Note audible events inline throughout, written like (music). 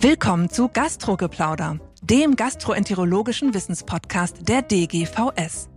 Willkommen zu Gastrogeplauder, dem gastroenterologischen Wissenspodcast der DGVS.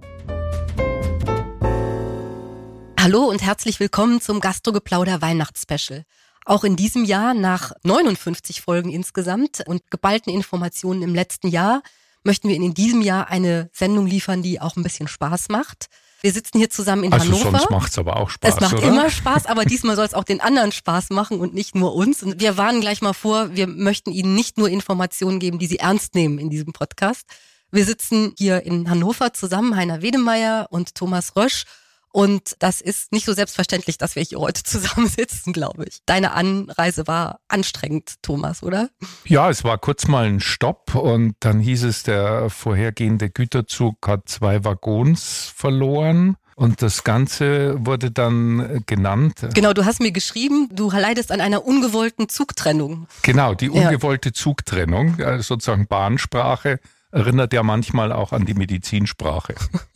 Hallo und herzlich willkommen zum Gastrogeplauder Weihnachtsspecial. Auch in diesem Jahr nach 59 Folgen insgesamt und geballten Informationen im letzten Jahr möchten wir in diesem Jahr eine Sendung liefern, die auch ein bisschen Spaß macht. Wir sitzen hier zusammen in also Hannover. sonst macht's aber auch Spaß, Es macht oder? immer Spaß, aber diesmal soll es auch den anderen Spaß machen und nicht nur uns. Und wir warnen gleich mal vor, wir möchten Ihnen nicht nur Informationen geben, die Sie ernst nehmen in diesem Podcast. Wir sitzen hier in Hannover zusammen, Heiner Wedemeyer und Thomas Rösch. Und das ist nicht so selbstverständlich, dass wir hier heute zusammen sitzen, glaube ich. Deine Anreise war anstrengend, Thomas, oder? Ja, es war kurz mal ein Stopp und dann hieß es, der vorhergehende Güterzug hat zwei Waggons verloren. Und das Ganze wurde dann genannt. Genau, du hast mir geschrieben, du leidest an einer ungewollten Zugtrennung. Genau, die Ja. ungewollte Zugtrennung, äh, sozusagen Bahnsprache, erinnert ja manchmal auch an die Medizinsprache. (laughs)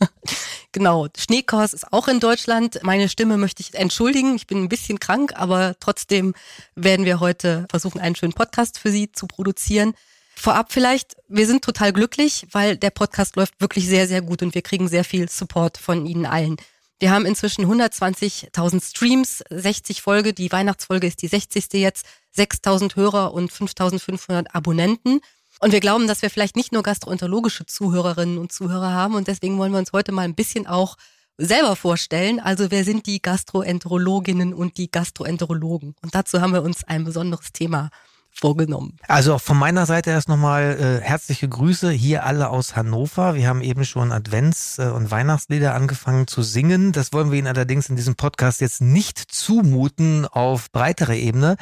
Genau, Schneekors ist auch in Deutschland. Meine Stimme möchte ich entschuldigen. Ich bin ein bisschen krank, aber trotzdem werden wir heute versuchen, einen schönen Podcast für Sie zu produzieren. Vorab vielleicht, wir sind total glücklich, weil der Podcast läuft wirklich sehr, sehr gut und wir kriegen sehr viel Support von Ihnen allen. Wir haben inzwischen 120.000 Streams, 60 Folge, die Weihnachtsfolge ist die 60. jetzt, 6.000 Hörer und 5.500 Abonnenten. Und wir glauben, dass wir vielleicht nicht nur gastroenterologische Zuhörerinnen und Zuhörer haben und deswegen wollen wir uns heute mal ein bisschen auch selber vorstellen. Also wer sind die Gastroenterologinnen und die Gastroenterologen? Und dazu haben wir uns ein besonderes Thema vorgenommen. Also auch von meiner Seite erst nochmal äh, herzliche Grüße hier alle aus Hannover. Wir haben eben schon Advents- äh, und Weihnachtslieder angefangen zu singen. Das wollen wir Ihnen allerdings in diesem Podcast jetzt nicht zumuten auf breitere Ebene.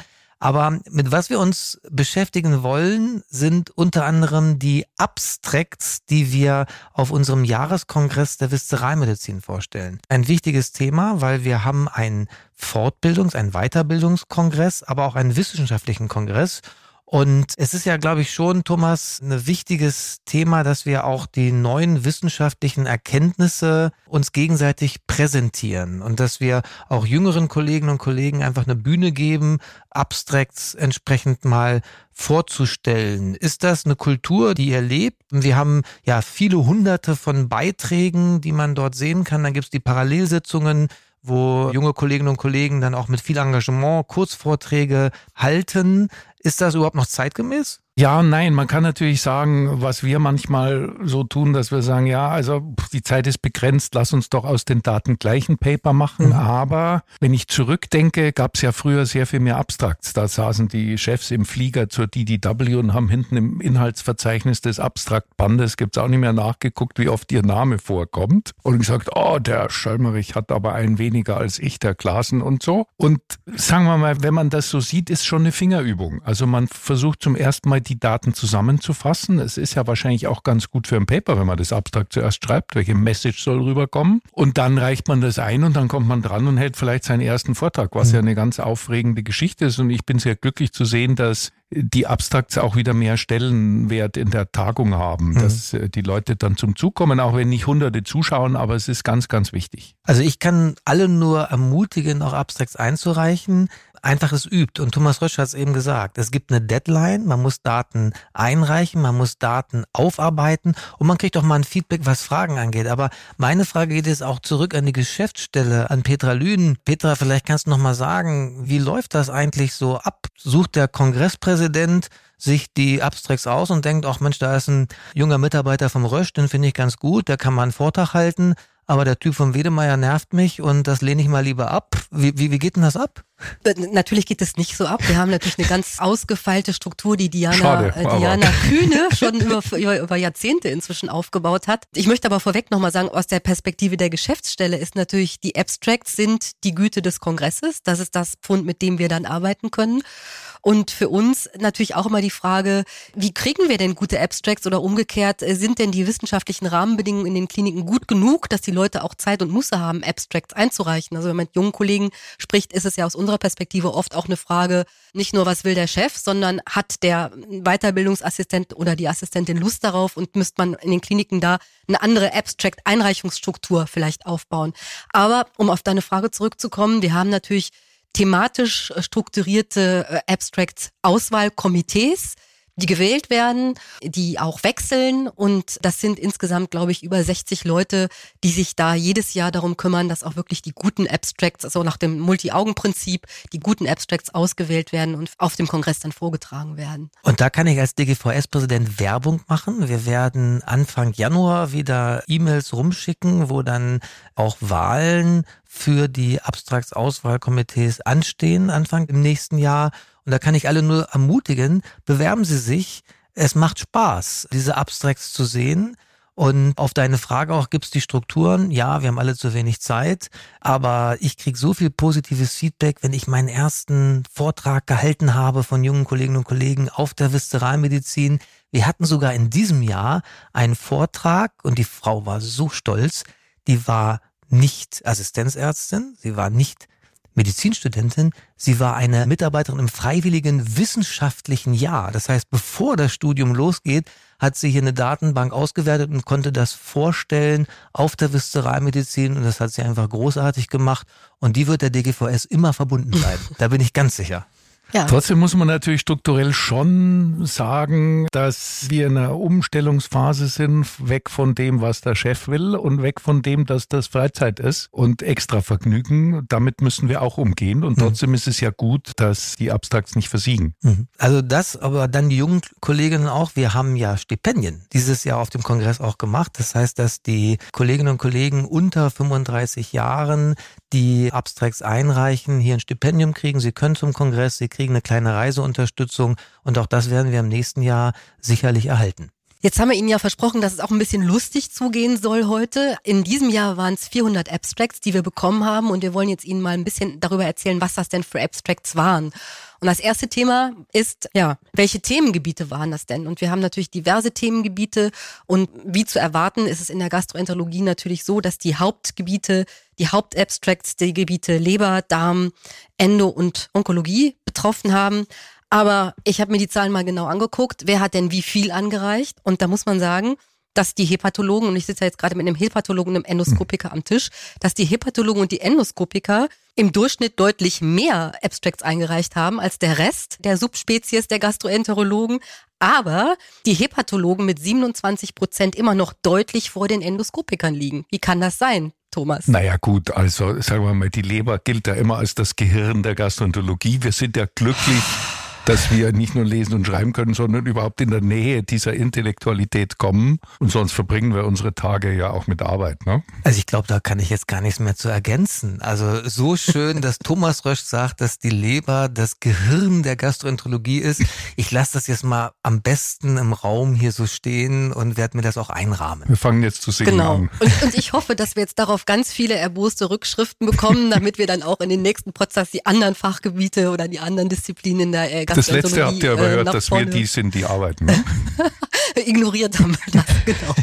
Aber mit was wir uns beschäftigen wollen, sind unter anderem die Abstracts, die wir auf unserem Jahreskongress der Viszeralmedizin vorstellen. Ein wichtiges Thema, weil wir haben einen Fortbildungs-, einen Weiterbildungskongress, aber auch einen wissenschaftlichen Kongress. Und es ist ja, glaube ich, schon, Thomas, ein wichtiges Thema, dass wir auch die neuen wissenschaftlichen Erkenntnisse uns gegenseitig präsentieren und dass wir auch jüngeren Kolleginnen und Kollegen einfach eine Bühne geben, Abstracts entsprechend mal vorzustellen. Ist das eine Kultur, die ihr lebt? Wir haben ja viele hunderte von Beiträgen, die man dort sehen kann. Dann gibt es die Parallelsitzungen, wo junge Kolleginnen und Kollegen dann auch mit viel Engagement Kurzvorträge halten. Ist das überhaupt noch zeitgemäß? Ja, und nein, man kann natürlich sagen, was wir manchmal so tun, dass wir sagen, ja, also die Zeit ist begrenzt, lass uns doch aus den Daten gleich ein Paper machen. Aber wenn ich zurückdenke, gab es ja früher sehr viel mehr Abstrakts. Da saßen die Chefs im Flieger zur DDW und haben hinten im Inhaltsverzeichnis des Abstraktbandes, gibt's auch nicht mehr nachgeguckt, wie oft ihr Name vorkommt. Und gesagt, oh, der Schallmerich hat aber einen weniger als ich, der Klassen und so. Und sagen wir mal, wenn man das so sieht, ist schon eine Fingerübung. Also man versucht zum ersten Mal die Daten zusammenzufassen. Es ist ja wahrscheinlich auch ganz gut für ein Paper, wenn man das Abstrakt zuerst schreibt, welche Message soll rüberkommen. Und dann reicht man das ein und dann kommt man dran und hält vielleicht seinen ersten Vortrag, was ja eine ganz aufregende Geschichte ist. Und ich bin sehr glücklich zu sehen, dass die Abstrakts auch wieder mehr Stellenwert in der Tagung haben, dass äh, die Leute dann zum Zug kommen, auch wenn nicht hunderte zuschauen, aber es ist ganz, ganz wichtig. Also ich kann alle nur ermutigen, auch Abstracts einzureichen. Einfach es übt. Und Thomas Rösch hat es eben gesagt. Es gibt eine Deadline, man muss Daten einreichen, man muss Daten aufarbeiten und man kriegt auch mal ein Feedback, was Fragen angeht. Aber meine Frage geht jetzt auch zurück an die Geschäftsstelle, an Petra Lüden. Petra, vielleicht kannst du noch mal sagen, wie läuft das eigentlich so ab? Sucht der Kongresspräsident sich die Abstracts aus und denkt, ach Mensch, da ist ein junger Mitarbeiter vom Rösch, den finde ich ganz gut, der kann mal einen Vortrag halten, aber der Typ vom Wedemeyer nervt mich und das lehne ich mal lieber ab. Wie, wie, wie geht denn das ab? Äh, Natürlich geht es nicht so ab. Wir haben natürlich eine ganz ausgefeilte Struktur, die Diana, Schade, äh, Diana Kühne schon über, (laughs) über, über Jahrzehnte inzwischen aufgebaut hat. Ich möchte aber vorweg nochmal sagen, aus der Perspektive der Geschäftsstelle ist natürlich, die Abstracts sind die Güte des Kongresses. Das ist das Pfund, mit dem wir dann arbeiten können. Und für uns natürlich auch immer die Frage, wie kriegen wir denn gute Abstracts oder umgekehrt, äh, sind denn die wissenschaftlichen Rahmenbedingungen in den Kliniken gut genug, dass die Leute auch Zeit und Muße haben, Abstracts einzureichen? Also wenn man mit jungen Kollegen spricht, ist es ja aus unserer Perspektive oft auch eine Frage, nicht nur was will der Chef, sondern hat der Weiterbildungsassistent oder die Assistentin Lust darauf und müsste man in den Kliniken da eine andere Abstract-Einreichungsstruktur vielleicht aufbauen. Aber um auf deine Frage zurückzukommen, wir haben natürlich thematisch strukturierte äh, Abstract-Auswahlkomitees, die gewählt werden, die auch wechseln. Und das sind insgesamt, glaube ich, über 60 Leute, die sich da jedes Jahr darum kümmern, dass auch wirklich die guten Abstracts, also nach dem Multi-Augen-Prinzip, die guten Abstracts ausgewählt werden und auf dem Kongress dann vorgetragen werden. Und da kann ich als DGVS-Präsident Werbung machen. Wir werden Anfang Januar wieder E-Mails rumschicken, wo dann auch Wahlen für die Abstrakts-Auswahlkomitees anstehen, Anfang im nächsten Jahr. Und da kann ich alle nur ermutigen, bewerben Sie sich. Es macht Spaß, diese Abstracts zu sehen. Und auf deine Frage auch, gibt es die Strukturen? Ja, wir haben alle zu wenig Zeit, aber ich kriege so viel positives Feedback, wenn ich meinen ersten Vortrag gehalten habe von jungen Kolleginnen und Kollegen auf der Viszeralmedizin. Wir hatten sogar in diesem Jahr einen Vortrag und die Frau war so stolz, die war nicht Assistenzärztin, sie war nicht Medizinstudentin, sie war eine Mitarbeiterin im freiwilligen wissenschaftlichen Jahr. Das heißt, bevor das Studium losgeht, hat sie hier eine Datenbank ausgewertet und konnte das vorstellen auf der Viszeralmedizin und das hat sie einfach großartig gemacht und die wird der DGVS immer verbunden bleiben. da bin ich ganz sicher. Ja. Trotzdem muss man natürlich strukturell schon sagen, dass wir in einer Umstellungsphase sind, weg von dem, was der Chef will und weg von dem, dass das Freizeit ist und extra Vergnügen. Damit müssen wir auch umgehen und mhm. trotzdem mhm. ist es ja gut, dass die Abstrakts nicht versiegen. Mhm. Also das, aber dann die jungen Kolleginnen auch, wir haben ja Stipendien dieses Jahr auf dem Kongress auch gemacht. Das heißt, dass die Kolleginnen und Kollegen unter 35 Jahren die Abstracts einreichen, hier ein Stipendium kriegen. Sie können zum Kongress, sie kriegen eine kleine Reiseunterstützung und auch das werden wir im nächsten Jahr sicherlich erhalten. Jetzt haben wir Ihnen ja versprochen, dass es auch ein bisschen lustig zugehen soll heute. In diesem Jahr waren es 400 Abstracts, die wir bekommen haben und wir wollen jetzt Ihnen mal ein bisschen darüber erzählen, was das denn für Abstracts waren. Und das erste Thema ist, ja, welche Themengebiete waren das denn? Und wir haben natürlich diverse Themengebiete und wie zu erwarten ist es in der Gastroenterologie natürlich so, dass die Hauptgebiete, die Hauptabstracts, die Gebiete Leber, Darm, Endo und Onkologie betroffen haben. Aber ich habe mir die Zahlen mal genau angeguckt. Wer hat denn wie viel angereicht? Und da muss man sagen, dass die Hepatologen, und ich sitze ja jetzt gerade mit einem Hepatologen und einem Endoskopiker am Tisch, dass die Hepatologen und die Endoskopiker im Durchschnitt deutlich mehr Abstracts eingereicht haben als der Rest der Subspezies der Gastroenterologen. Aber die Hepatologen mit 27 Prozent immer noch deutlich vor den Endoskopikern liegen. Wie kann das sein? Thomas? Naja gut, also sagen wir mal, die Leber gilt ja immer als das Gehirn der Gastroenterologie. Wir sind ja glücklich dass wir nicht nur lesen und schreiben können, sondern überhaupt in der Nähe dieser Intellektualität kommen. Und sonst verbringen wir unsere Tage ja auch mit Arbeit. Ne? Also ich glaube, da kann ich jetzt gar nichts mehr zu ergänzen. Also so schön, dass Thomas Rösch sagt, dass die Leber das Gehirn der Gastroenterologie ist. Ich lasse das jetzt mal am besten im Raum hier so stehen und werde mir das auch einrahmen. Wir fangen jetzt zu singen genau. an. Und, und ich hoffe, dass wir jetzt darauf ganz viele erboste Rückschriften bekommen, damit wir dann auch in den nächsten Podcasts die anderen Fachgebiete oder die anderen Disziplinen in der äh, das letzte habt ihr aber gehört, dass wir die sind, die arbeiten. Ne? (laughs) Ignoriert haben wir das, (laughs) genau.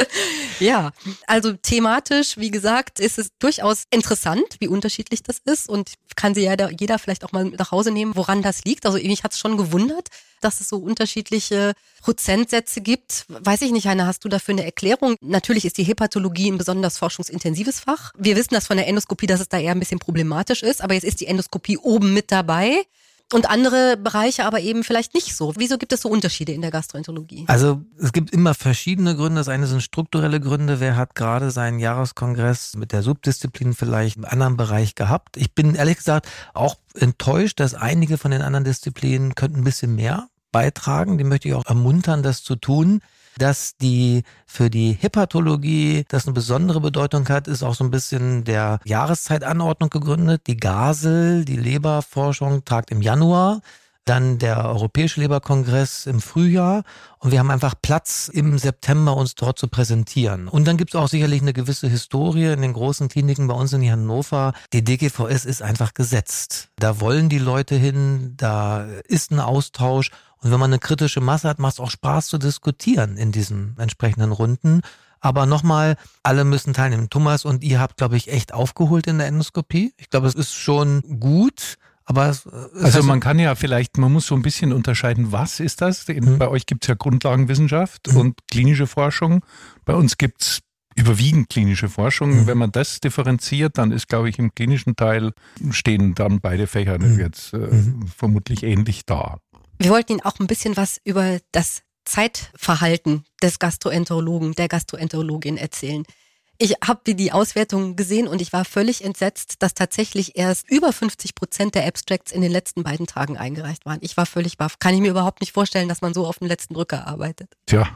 (laughs) ja, also thematisch, wie gesagt, ist es durchaus interessant, wie unterschiedlich das ist und kann sie ja jeder vielleicht auch mal nach Hause nehmen, woran das liegt. Also mich hat es schon gewundert, dass es so unterschiedliche Prozentsätze gibt. Weiß ich nicht, Heiner, hast du dafür eine Erklärung? Natürlich ist die Hepatologie ein besonders forschungsintensives Fach. Wir wissen das von der Endoskopie, dass es da eher ein bisschen problematisch ist, aber jetzt ist die Endoskopie oben mit dabei. Und andere Bereiche aber eben vielleicht nicht so. Wieso gibt es so Unterschiede in der Gastroenterologie? Also es gibt immer verschiedene Gründe. Das eine sind strukturelle Gründe. Wer hat gerade seinen Jahreskongress mit der Subdisziplin vielleicht im anderen Bereich gehabt? Ich bin ehrlich gesagt auch enttäuscht, dass einige von den anderen Disziplinen könnten ein bisschen mehr beitragen. Die möchte ich auch ermuntern, das zu tun dass die für die Hepatologie das eine besondere Bedeutung hat, ist auch so ein bisschen der Jahreszeitanordnung gegründet. Die GASEL, die Leberforschung, tagt im Januar dann der Europäische Leberkongress im Frühjahr und wir haben einfach Platz im September uns dort zu präsentieren. Und dann gibt es auch sicherlich eine gewisse Historie in den großen Kliniken bei uns in Hannover. Die DGVS ist einfach gesetzt. Da wollen die Leute hin, da ist ein Austausch und wenn man eine kritische Masse hat, macht es auch Spaß zu diskutieren in diesen entsprechenden Runden. Aber nochmal, alle müssen teilnehmen. Thomas und ihr habt, glaube ich, echt aufgeholt in der Endoskopie. Ich glaube, es ist schon gut. Aber es, es also man kann ja vielleicht, man muss so ein bisschen unterscheiden, was ist das? Mhm. Bei euch gibt es ja Grundlagenwissenschaft mhm. und klinische Forschung. Bei uns gibt es überwiegend klinische Forschung. Mhm. Wenn man das differenziert, dann ist, glaube ich, im klinischen Teil stehen dann beide Fächer mhm. jetzt äh, mhm. vermutlich ähnlich da. Wir wollten Ihnen auch ein bisschen was über das Zeitverhalten des Gastroenterologen, der Gastroenterologin erzählen. Ich habe die Auswertung gesehen und ich war völlig entsetzt, dass tatsächlich erst über 50 Prozent der Abstracts in den letzten beiden Tagen eingereicht waren. Ich war völlig baff. Kann ich mir überhaupt nicht vorstellen, dass man so auf den letzten Drücker arbeitet. Tja,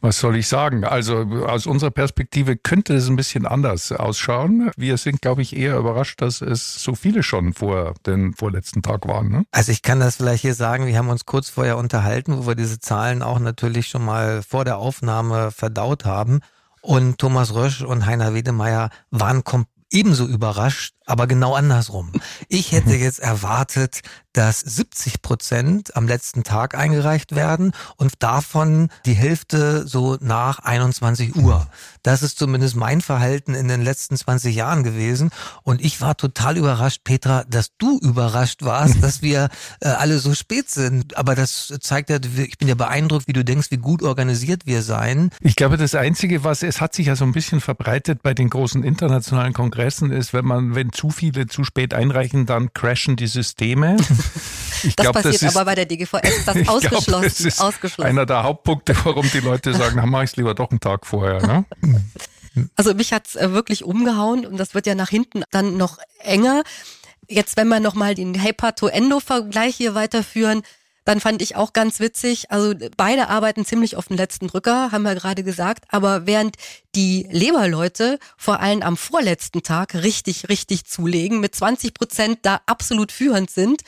was soll ich sagen? Also aus unserer Perspektive könnte es ein bisschen anders ausschauen. Wir sind, glaube ich, eher überrascht, dass es so viele schon vor den vorletzten Tag waren. Ne? Also ich kann das vielleicht hier sagen, wir haben uns kurz vorher unterhalten, wo wir diese Zahlen auch natürlich schon mal vor der Aufnahme verdaut haben. Und Thomas Rösch und Heiner Wedemeyer waren ebenso überrascht, aber genau andersrum. Ich hätte jetzt erwartet, dass 70 Prozent am letzten Tag eingereicht werden und davon die Hälfte so nach 21 Uhr. Das ist zumindest mein Verhalten in den letzten 20 Jahren gewesen. Und ich war total überrascht, Petra, dass du überrascht warst, dass wir äh, alle so spät sind. Aber das zeigt ja, ich bin ja beeindruckt, wie du denkst, wie gut organisiert wir sein. Ich glaube, das Einzige, was es hat sich ja so ein bisschen verbreitet bei den großen internationalen Kongressen, ist, wenn man, wenn zu viele zu spät einreichen, dann crashen die Systeme. (laughs) Ich das glaub, passiert das ist, aber bei der DGVS das (laughs) ausgeschlossen. Glaub, das ist ausgeschlossen. Einer der Hauptpunkte, warum die Leute sagen, dann mache ich es lieber doch einen Tag vorher. Ne? (laughs) Also mich hat's äh, wirklich umgehauen und das wird ja nach hinten dann noch enger. Jetzt, wenn wir nochmal den Hepato-Endo-Vergleich hier weiterführen, dann fand ich auch ganz witzig, also beide arbeiten ziemlich auf den letzten Drücker, haben wir gerade gesagt, aber während die Leberleute vor allem am vorletzten Tag richtig, richtig zulegen, mit 20 Prozent da absolut führend sind,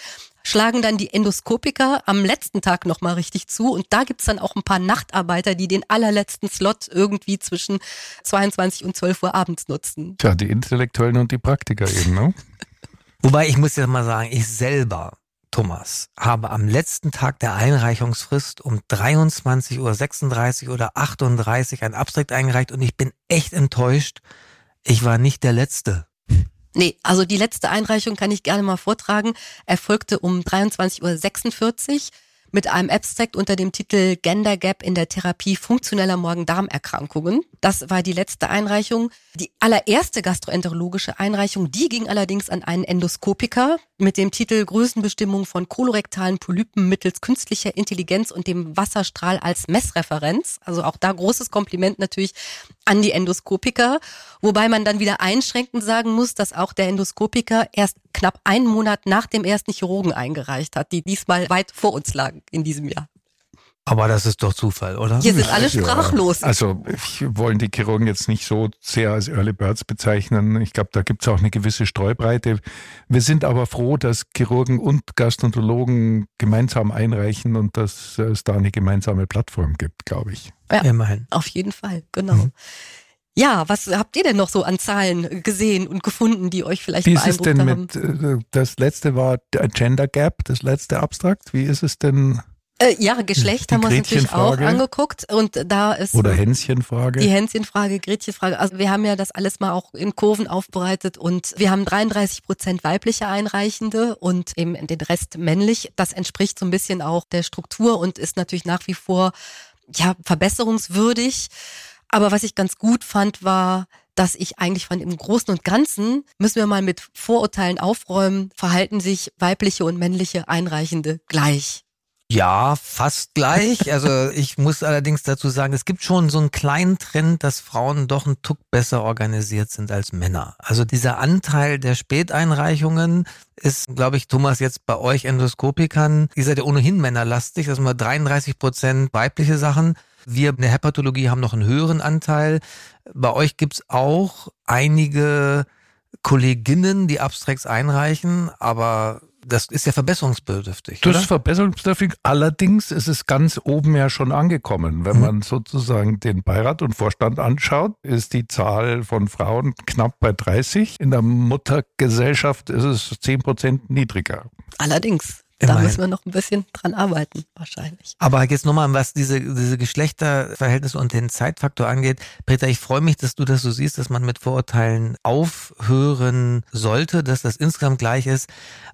schlagen dann die Endoskopiker am letzten Tag nochmal richtig zu. Und da gibt's dann auch ein paar Nachtarbeiter, die den allerletzten Slot irgendwie zwischen 22 und 12 Uhr abends nutzen. Tja, die Intellektuellen und die Praktiker eben, ne? (laughs) Wobei ich muss ja mal sagen, ich selber Thomas, habe am letzten Tag der Einreichungsfrist um 23.36 Uhr oder 38 ein Abstrakt eingereicht und ich bin echt enttäuscht. Ich war nicht der Letzte. Nee, also die letzte Einreichung kann ich gerne mal vortragen. Erfolgte um 23.46 Uhr mit einem Abstract unter dem Titel Gender Gap in der Therapie funktioneller Magen-Darm-Erkrankungen. Das war die letzte Einreichung. Die allererste gastroenterologische Einreichung, die ging allerdings an einen Endoskopiker mit dem Titel Größenbestimmung von kolorektalen Polypen mittels künstlicher Intelligenz und dem Wasserstrahl als Messreferenz. Also auch da großes Kompliment natürlich an die Endoskopiker, wobei man dann wieder einschränkend sagen muss, dass auch der Endoskopiker erst knapp einen Monat nach dem ersten Chirurgen eingereicht hat, die diesmal weit vor uns lagen in diesem Jahr. Aber das ist doch Zufall, oder? Hier sind alle sprachlos. Ja. Also ich wollen die Chirurgen jetzt nicht so sehr als Early Birds bezeichnen. Ich glaube, da gibt es auch eine gewisse Streubreite. Wir sind aber froh, dass Chirurgen und Gastroenterologen gemeinsam einreichen und dass es da eine gemeinsame Plattform gibt, glaube ich. Ja, immerhin. Auf jeden Fall, genau. Mhm. Ja, was habt ihr denn noch so an Zahlen gesehen und gefunden, die euch vielleicht Wie ist es denn haben? Mit, äh, das letzte war Gender Gap, das letzte Abstrakt. Wie ist es denn? Äh, ja, Geschlecht haben wir uns natürlich auch angeguckt und da ist oder Hänschenfrage. Die Hänschenfrage, Gretchenfrage. Also wir haben ja das alles mal auch in Kurven aufbereitet und wir haben 33 Prozent weibliche Einreichende und eben den Rest männlich. Das entspricht so ein bisschen auch der Struktur und ist natürlich nach wie vor ja verbesserungswürdig. Aber was ich ganz gut fand, war, dass ich eigentlich fand, im Großen und Ganzen müssen wir mal mit Vorurteilen aufräumen, verhalten sich weibliche und männliche Einreichende gleich. Ja, fast gleich. Also ich muss allerdings dazu sagen, es gibt schon so einen kleinen Trend, dass Frauen doch ein Tuck besser organisiert sind als Männer. Also dieser Anteil der Späteinreichungen ist, glaube ich, Thomas, jetzt bei euch Endoskopikern, ihr seid ja ohnehin männerlastig, das sind mal 33 Prozent weibliche Sachen. Wir in der Hepatologie haben noch einen höheren Anteil. Bei euch gibt's auch einige Kolleginnen, die Abstracts einreichen, aber das ist ja verbesserungsbedürftig. Das ist verbesserungsbedürftig. Allerdings ist es ganz oben ja schon angekommen. Wenn mhm. man sozusagen den Beirat und Vorstand anschaut, ist die Zahl von Frauen knapp bei 30. In der Muttergesellschaft ist es 10 Prozent niedriger. Allerdings. Immerhin. Da müssen wir noch ein bisschen dran arbeiten, wahrscheinlich. Aber jetzt nochmal, was diese, diese Geschlechterverhältnisse und den Zeitfaktor angeht. Peter, ich freue mich, dass du das so siehst, dass man mit Vorurteilen aufhören sollte, dass das insgesamt gleich ist.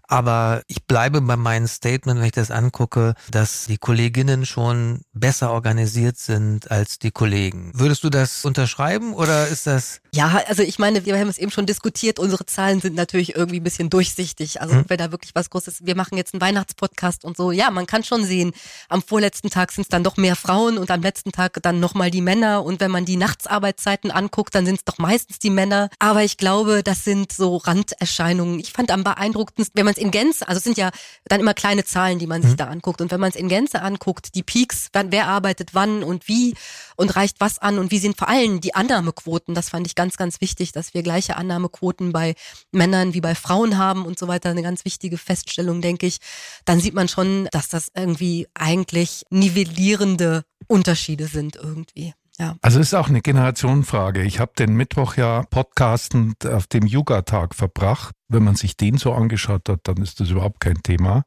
Aber ich bleibe bei meinem Statement, wenn ich das angucke, dass die Kolleginnen schon besser organisiert sind als die Kollegen. Würdest du das unterschreiben oder ist das? Ja, also ich meine, wir haben es eben schon diskutiert. Unsere Zahlen sind natürlich irgendwie ein bisschen durchsichtig. Also hm. wir da wirklich was Großes, wir machen jetzt ein Weihnachtspodcast und so. Ja, man kann schon sehen, am vorletzten Tag sind es dann doch mehr Frauen und am letzten Tag dann nochmal die Männer. Und wenn man die Nachtsarbeitszeiten anguckt, dann sind es doch meistens die Männer. Aber ich glaube, das sind so Randerscheinungen. Ich fand am beeindruckendsten, wenn man es in Gänze, also es sind ja dann immer kleine Zahlen, die man sich mhm. da anguckt. Und wenn man es in Gänze anguckt, die Peaks, wer arbeitet wann und wie und reicht was an und wie sind vor allem die Annahmequoten. Das fand ich ganz, ganz wichtig, dass wir gleiche Annahmequoten bei Männern wie bei Frauen haben und so weiter. Eine ganz wichtige Feststellung, denke ich. Dann sieht man schon, dass das irgendwie eigentlich nivellierende Unterschiede sind irgendwie. Ja. Also es ist auch eine Generationenfrage. Ich habe den Mittwoch ja podcastend auf dem Yoga-Tag verbracht. Wenn man sich den so angeschaut hat, dann ist das überhaupt kein Thema.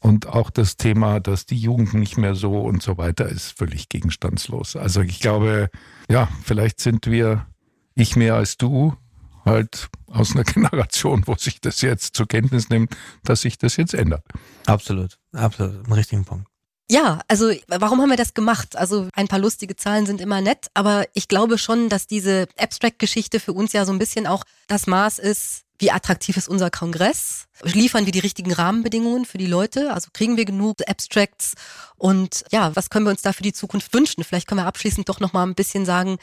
Und auch das Thema, dass die Jugend nicht mehr so und so weiter ist, völlig gegenstandslos. Also ich glaube, ja, vielleicht sind wir, ich mehr als du, halt aus einer (laughs) Generation, wo sich das jetzt zur Kenntnis nimmt, dass sich das jetzt ändert. Absolut, absolut, ein richtigen Punkt. Ja, also warum haben wir das gemacht? Also ein paar lustige Zahlen sind immer nett, aber ich glaube schon, dass diese Abstract-Geschichte für uns ja so ein bisschen auch das Maß ist, wie attraktiv ist unser Kongress? Liefern wir die richtigen Rahmenbedingungen für die Leute? Also kriegen wir genug Abstracts? Und ja, was können wir uns da für die Zukunft wünschen? Vielleicht können wir abschließend doch noch mal ein bisschen sagen,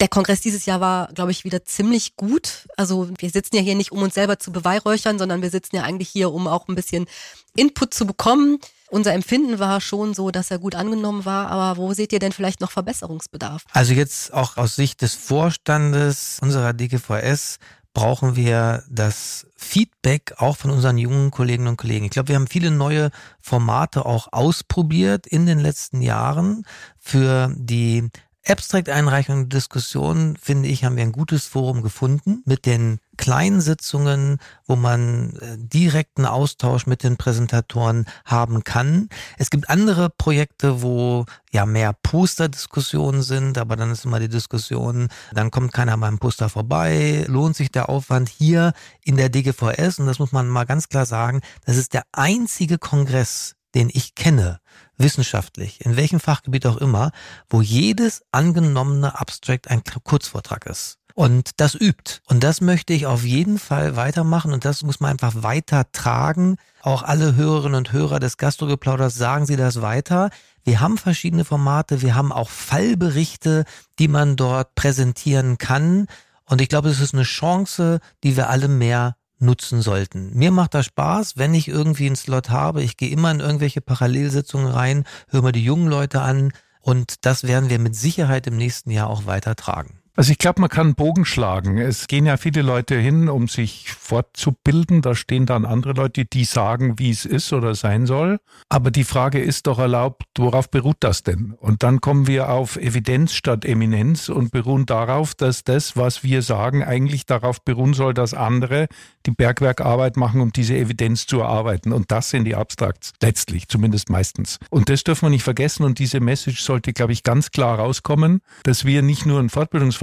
der Kongress dieses Jahr war, glaube ich, wieder ziemlich gut. Also wir sitzen ja hier nicht, um uns selber zu beweihräuchern, sondern wir sitzen ja eigentlich hier, um auch ein bisschen Input zu bekommen. Unser Empfinden war schon so, dass er gut angenommen war, aber wo seht ihr denn vielleicht noch Verbesserungsbedarf? Also jetzt auch aus Sicht des Vorstandes unserer DGVS brauchen wir das Feedback auch von unseren jungen Kolleginnen und Kollegen. Ich glaube, wir haben viele neue Formate auch ausprobiert in den letzten Jahren für die Abstract-Einreichung und Diskussion, finde ich, haben wir ein gutes Forum gefunden mit den kleinen Sitzungen, wo man äh, direkten Austausch mit den Präsentatoren haben kann. Es gibt andere Projekte, wo ja mehr Posterdiskussionen sind, aber dann ist immer die Diskussion, dann kommt keiner beim Poster vorbei, lohnt sich der Aufwand hier in der DGVS und das muss man mal ganz klar sagen, das ist der einzige Kongress, den ich kenne, wissenschaftlich, in welchem Fachgebiet auch immer, wo jedes angenommene Abstract ein Kurzvortrag ist. Und das übt. Und das möchte ich auf jeden Fall weitermachen und das muss man einfach weiter tragen. Auch alle Hörerinnen und Hörer des Gastrogeplauders sagen Sie das weiter. Wir haben verschiedene Formate, wir haben auch Fallberichte, die man dort präsentieren kann. Und ich glaube, es ist eine Chance, die wir alle mehr nutzen sollten. Mir macht das Spaß, wenn ich irgendwie einen Slot habe. Ich gehe immer in irgendwelche Parallelsitzungen rein, höre mir die jungen Leute an und das werden wir mit Sicherheit im nächsten Jahr auch weiter tragen. Also ich glaube, man kann einen Bogen schlagen. Es gehen ja viele Leute hin, um sich fortzubilden. Da stehen dann andere Leute, die sagen, wie es ist oder sein soll. Aber die Frage ist doch erlaubt, worauf beruht das denn? Und dann kommen wir auf Evidenz statt Eminenz und beruhen darauf, dass das, was wir sagen, eigentlich darauf beruhen soll, dass andere die Bergwerkarbeit machen, um diese Evidenz zu erarbeiten. Und das sind die Abstrakts, letztlich, zumindest meistens. Und das dürfen wir nicht vergessen. Und diese Message sollte, glaube ich, ganz klar rauskommen, dass wir nicht nur ein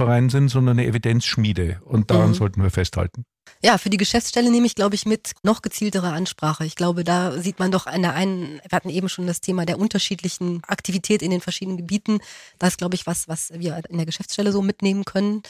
Fortbildungsverein sind, sondern eine Evidenzschmiede. Und daran mhm. sollten wir festhalten. Ja, für die Geschäftsstelle nehme ich, glaube ich, mit noch gezieltere Ansprache. Ich glaube, da sieht man doch an der einen, wir hatten eben schon das Thema der unterschiedlichen Aktivität in den verschiedenen Gebieten. Das ist, glaube ich, was, was wir in der Geschäftsstelle so mitnehmen können.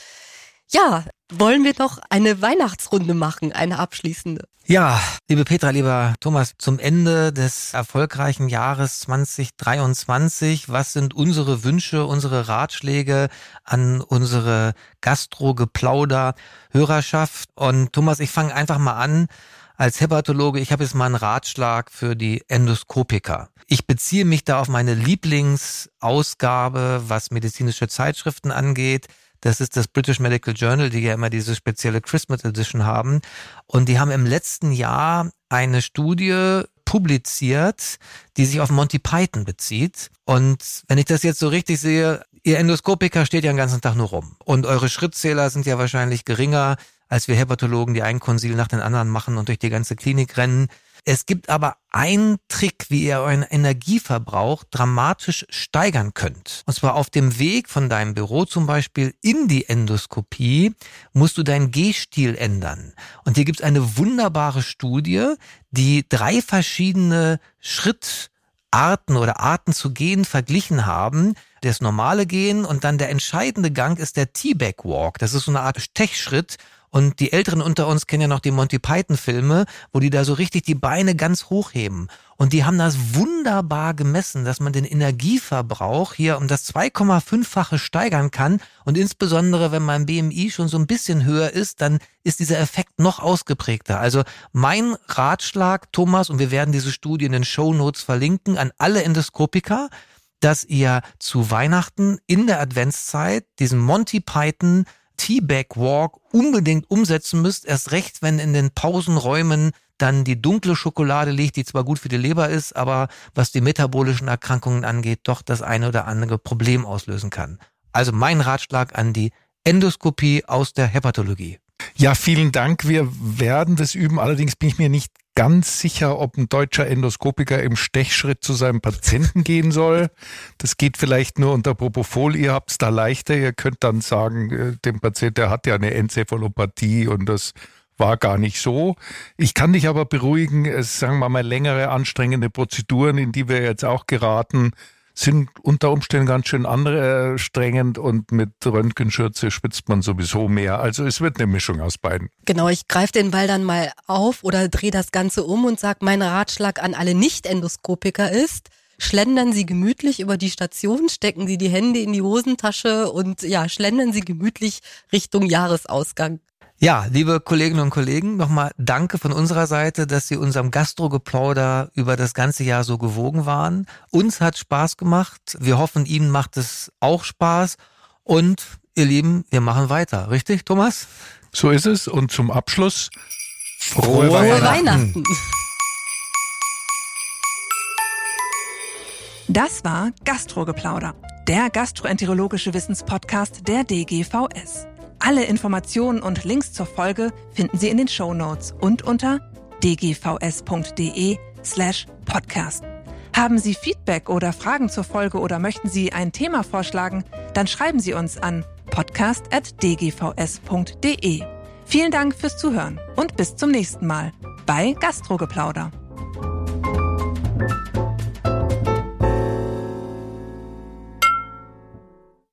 Ja, wollen wir noch eine Weihnachtsrunde machen, eine abschließende? Ja, liebe Petra, lieber Thomas, zum Ende des erfolgreichen Jahres 2023, was sind unsere Wünsche, unsere Ratschläge an unsere Gastro-Geplauder Hörerschaft? Und Thomas, ich fange einfach mal an. Als Hepatologe, ich habe jetzt mal einen Ratschlag für die Endoskopiker. Ich beziehe mich da auf meine Lieblingsausgabe, was medizinische Zeitschriften angeht. Das ist das British Medical Journal, die ja immer diese spezielle Christmas Edition haben. Und die haben im letzten Jahr eine Studie publiziert, die sich auf Monty Python bezieht. Und wenn ich das jetzt so richtig sehe, ihr Endoskopiker steht ja den ganzen Tag nur rum. Und eure Schrittzähler sind ja wahrscheinlich geringer als wir Hepatologen, die einen Konsil nach den anderen machen und durch die ganze Klinik rennen. Es gibt aber einen Trick, wie ihr euren Energieverbrauch dramatisch steigern könnt. Und zwar auf dem Weg von deinem Büro zum Beispiel in die Endoskopie musst du deinen Gehstil ändern. Und hier gibt es eine wunderbare Studie, die drei verschiedene Schrittarten oder Arten zu gehen verglichen haben. Das normale Gehen und dann der entscheidende Gang ist der T-Back Walk. Das ist so eine Art Stechschritt Und die Älteren unter uns kennen ja noch die Monty Python Filme, wo die da so richtig die Beine ganz hochheben. Und die haben das wunderbar gemessen, dass man den Energieverbrauch hier um das 2,5-fache steigern kann. Und insbesondere, wenn mein BMI schon so ein bisschen höher ist, dann ist dieser Effekt noch ausgeprägter. Also mein Ratschlag, Thomas, und wir werden diese Studie in den Show Notes verlinken, an alle Endoskopiker, dass ihr zu Weihnachten in der Adventszeit diesen Monty Python Teabag Walk unbedingt umsetzen müsst, erst recht, wenn in den Pausenräumen dann die dunkle Schokolade liegt, die zwar gut für die Leber ist, aber was die metabolischen Erkrankungen angeht, doch das eine oder andere Problem auslösen kann. Also mein Ratschlag an die Endoskopie aus der Hepatologie. Ja, vielen Dank. Wir werden das üben. Allerdings bin ich mir nicht ganz sicher, ob ein deutscher Endoskopiker im Stechschritt zu seinem Patienten gehen soll. Das geht vielleicht nur unter Propofol. Ihr habt es da leichter. Ihr könnt dann sagen, äh, dem Patienten, der hat ja eine Enzephalopathie und das war gar nicht so. Ich kann dich aber beruhigen, es sagen wir mal längere anstrengende Prozeduren, in die wir jetzt auch geraten, sind unter Umständen ganz schön anstrengend und mit Röntgenschürze spitzt man sowieso mehr. Also es wird eine Mischung aus beiden. Genau, ich greife den Ball dann mal auf oder drehe das Ganze um und sage, mein Ratschlag an alle Nicht-Endoskopiker ist, schlendern Sie gemütlich über die Station, stecken Sie die Hände in die Hosentasche und ja, schlendern Sie gemütlich Richtung Jahresausgang. Ja, liebe Kolleginnen und Kollegen, nochmal danke von unserer Seite, dass Sie unserem Gastrogeplauder über das ganze Jahr so gewogen waren. Uns hat Spaß gemacht. Wir hoffen, Ihnen macht es auch Spaß. Und ihr Lieben, wir machen weiter. Richtig, Thomas? So ist es. Und zum Abschluss frohe, frohe Weihnachten. Weihnachten. Das war Gastrogeplauder, der gastroenterologische Wissenspodcast der DGVS. Alle Informationen und Links zur Folge finden Sie in den Show Notes und unter dgvs.de slash podcast. Haben Sie Feedback oder Fragen zur Folge oder möchten Sie ein Thema vorschlagen, dann schreiben Sie uns an podcast.dgvs.de. Vielen Dank fürs Zuhören und bis zum nächsten Mal bei Gastrogeplauder.